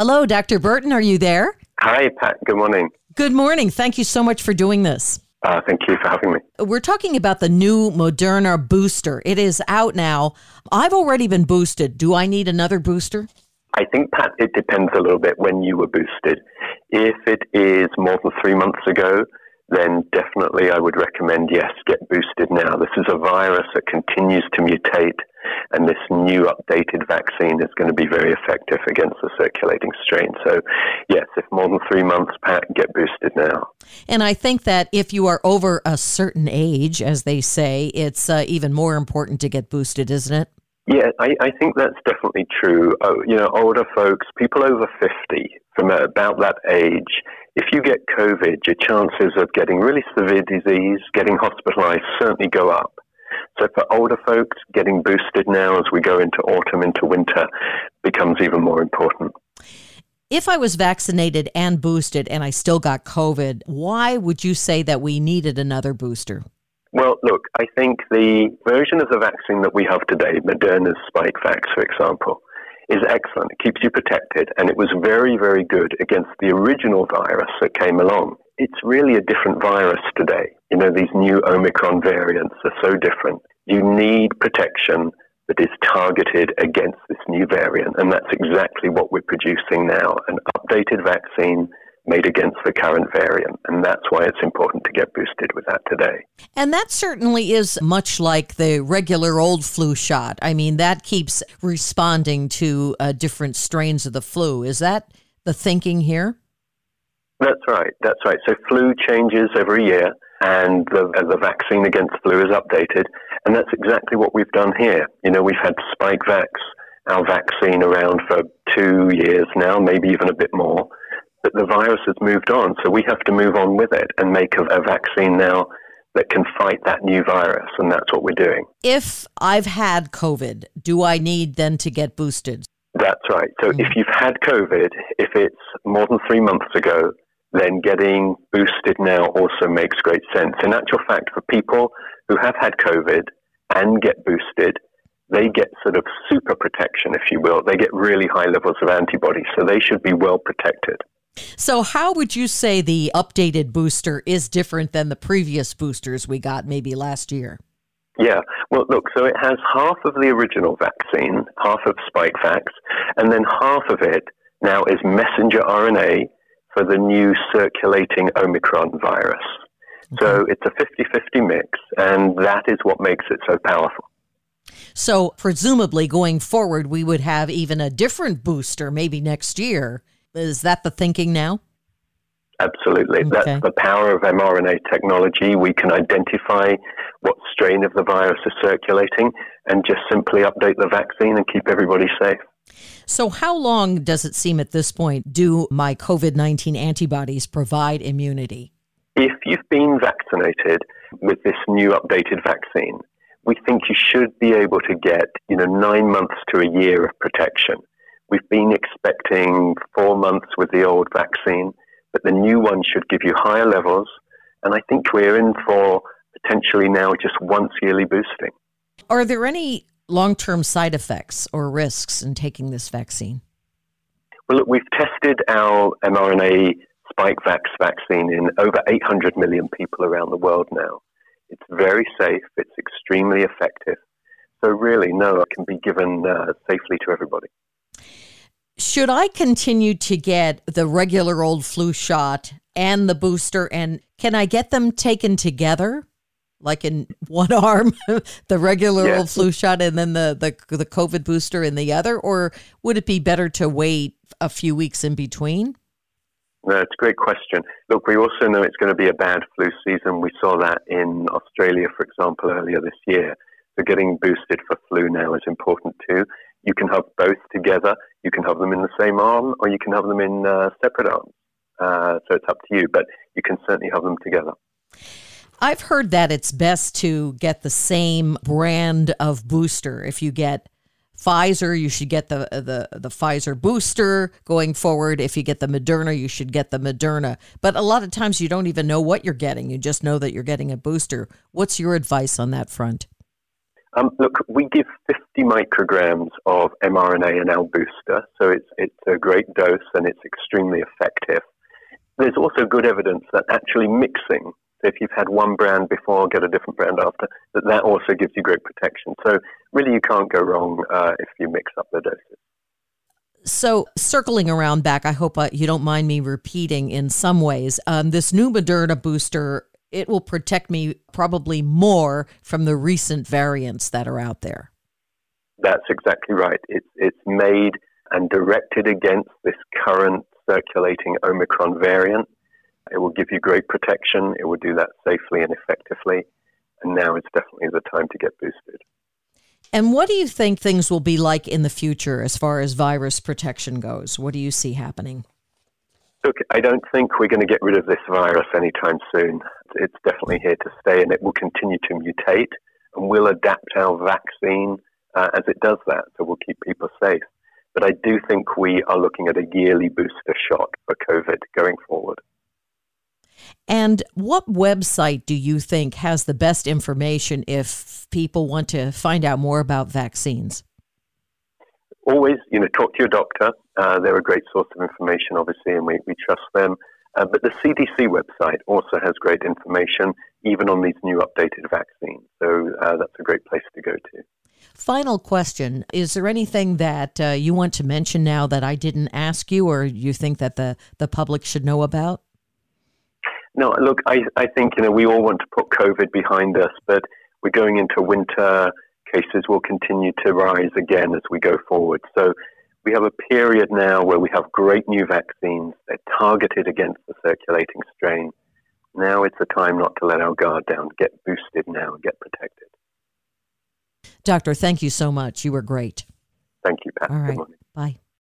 Hello, Dr. Burton. Are you there? Hi, Pat. Good morning. Good morning. Thank you so much for doing this. Uh, thank you for having me. We're talking about the new Moderna booster. It is out now. I've already been boosted. Do I need another booster? I think, Pat, it depends a little bit when you were boosted. If it is more than three months ago, then definitely I would recommend yes, get boosted now. This is a virus that continues to mutate, and this new updated vaccine is going to be very effective against the circulating strain. So, yes, if more than three months, Pat, get boosted now. And I think that if you are over a certain age, as they say, it's uh, even more important to get boosted, isn't it? Yeah, I, I think that's definitely true. Oh, you know, older folks, people over 50, from about that age, if you get COVID, your chances of getting really severe disease, getting hospitalized, certainly go up. So for older folks, getting boosted now as we go into autumn, into winter, becomes even more important. If I was vaccinated and boosted and I still got COVID, why would you say that we needed another booster? Well, look, I think the version of the vaccine that we have today, Moderna's Spikevax, for example, is excellent. It keeps you protected, and it was very, very good against the original virus that came along. It's really a different virus today. You know, these new Omicron variants are so different. You need protection that is targeted against this new variant, and that's exactly what we're producing now an updated vaccine made against the current variant. And that's why it's important to get boosted with that today. And that certainly is much like the regular old flu shot. I mean, that keeps responding to uh, different strains of the flu. Is that the thinking here? That's right. That's right. So flu changes every year, and the, the vaccine against flu is updated. And that's exactly what we've done here. You know, we've had Spikevax, our vaccine, around for two years now, maybe even a bit more but the virus has moved on, so we have to move on with it and make a, a vaccine now that can fight that new virus, and that's what we're doing. If I've had COVID, do I need then to get boosted? That's right. So mm-hmm. if you've had COVID, if it's more than three months ago, then getting boosted now also makes great sense. In actual fact, for people who have had COVID and get boosted, they get sort of super protection, if you will. They get really high levels of antibodies, so they should be well protected. So, how would you say the updated booster is different than the previous boosters we got maybe last year? Yeah, well, look, so it has half of the original vaccine, half of Spikevax, and then half of it now is messenger RNA for the new circulating Omicron virus. Okay. So it's a 50 50 mix, and that is what makes it so powerful. So, presumably, going forward, we would have even a different booster maybe next year is that the thinking now? Absolutely. Okay. That's the power of mRNA technology. We can identify what strain of the virus is circulating and just simply update the vaccine and keep everybody safe. So, how long does it seem at this point do my COVID 19 antibodies provide immunity? If you've been vaccinated with this new updated vaccine, we think you should be able to get, you know, nine months to a year of protection. We've been expecting four months with the old vaccine, but the new one should give you higher levels. And I think we're in for potentially now just once yearly boosting. Are there any long term side effects or risks in taking this vaccine? Well, look, we've tested our mRNA Spikevax vaccine in over 800 million people around the world now. It's very safe, it's extremely effective. So, really, no, it can be given uh, safely to everybody. Should I continue to get the regular old flu shot and the booster? And can I get them taken together? Like in one arm, the regular old flu shot and then the, the the COVID booster in the other? Or would it be better to wait a few weeks in between? No, it's a great question. Look, we also know it's going to be a bad flu season. We saw that in Australia, for example, earlier this year. So getting boosted for flu now is important too. You can have both together. You can have them in the same arm, or you can have them in uh, separate arms. Uh, so it's up to you, but you can certainly have them together. I've heard that it's best to get the same brand of booster. If you get Pfizer, you should get the the the Pfizer booster going forward. If you get the Moderna, you should get the Moderna. But a lot of times you don't even know what you're getting. You just know that you're getting a booster. What's your advice on that front? Um, look, we give 50 micrograms of mRNA in our booster, so it's, it's a great dose and it's extremely effective. There's also good evidence that actually mixing, if you've had one brand before, get a different brand after, that that also gives you great protection. So really, you can't go wrong uh, if you mix up the doses. So, circling around back, I hope uh, you don't mind me repeating in some ways. Um, this new Moderna booster it will protect me probably more from the recent variants that are out there. That's exactly right. It's, it's made and directed against this current circulating Omicron variant. It will give you great protection. It will do that safely and effectively. And now it's definitely the time to get boosted. And what do you think things will be like in the future as far as virus protection goes? What do you see happening? Look, I don't think we're going to get rid of this virus anytime soon. It's definitely here to stay and it will continue to mutate and we'll adapt our vaccine uh, as it does that. So we'll keep people safe. But I do think we are looking at a yearly booster shot for COVID going forward. And what website do you think has the best information if people want to find out more about vaccines? always, you know, talk to your doctor. Uh, they're a great source of information, obviously, and we, we trust them. Uh, but the CDC website also has great information, even on these new updated vaccines. So uh, that's a great place to go to. Final question Is there anything that uh, you want to mention now that I didn't ask you or you think that the, the public should know about? No, look, I, I think, you know, we all want to put COVID behind us, but we're going into winter cases will continue to rise again as we go forward. So we have a period now where we have great new vaccines. They're targeted against the circulating strain. Now it's a time not to let our guard down. Get boosted now and get protected. Doctor, thank you so much. You were great. Thank you, Pat. All right. Bye.